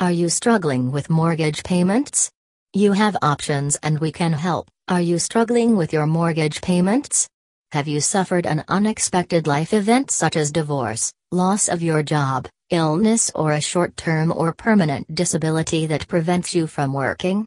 Are you struggling with mortgage payments? You have options and we can help. Are you struggling with your mortgage payments? Have you suffered an unexpected life event such as divorce, loss of your job, illness, or a short term or permanent disability that prevents you from working?